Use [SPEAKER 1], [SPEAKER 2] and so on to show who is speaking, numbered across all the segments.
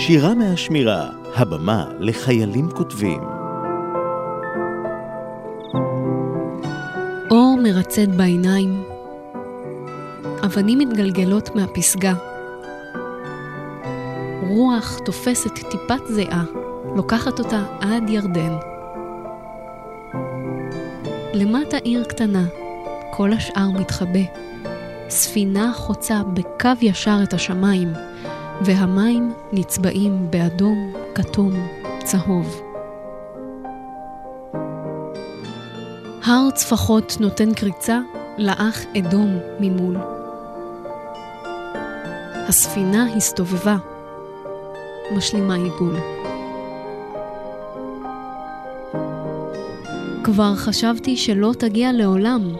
[SPEAKER 1] שירה מהשמירה, הבמה לחיילים כותבים.
[SPEAKER 2] אור מרצד בעיניים, אבנים מתגלגלות מהפסגה. רוח תופסת טיפת זיעה, לוקחת אותה עד ירדן. למטה עיר קטנה, כל השאר מתחבא. ספינה חוצה בקו ישר את השמיים, והמים נצבעים באדום, כתום, צהוב. הר צפחות נותן קריצה לאח אדום ממול. הספינה הסתובבה, משלימה עיגול. כבר חשבתי שלא תגיע לעולם,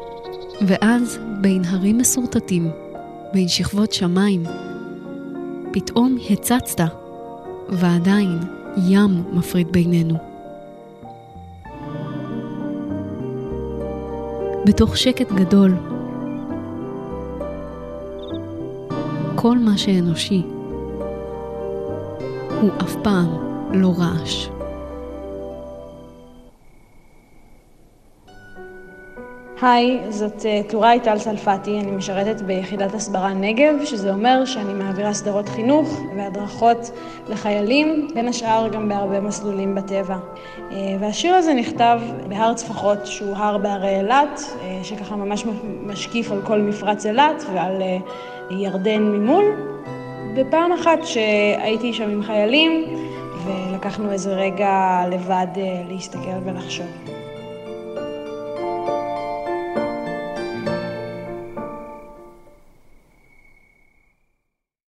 [SPEAKER 2] ואז בין הרים מסורטטים, בין שכבות שמיים, פתאום הצצת, ועדיין ים מפריד בינינו. בתוך שקט גדול, כל מה שאנושי הוא אף פעם לא רעש.
[SPEAKER 3] היי, זאת אה, טוראי טל סלפתי, אני משרתת ביחידת הסברה נגב, שזה אומר שאני מעבירה סדרות חינוך והדרכות לחיילים, בין השאר גם בהרבה מסלולים בטבע. אה, והשיר הזה נכתב בהר צפחות, שהוא הר בהרי אילת, אה, שככה ממש משקיף על כל מפרץ אילת ועל ירדן ממול. בפעם אחת שהייתי שם עם חיילים, ולקחנו איזה רגע לבד להסתכל ולחשוב.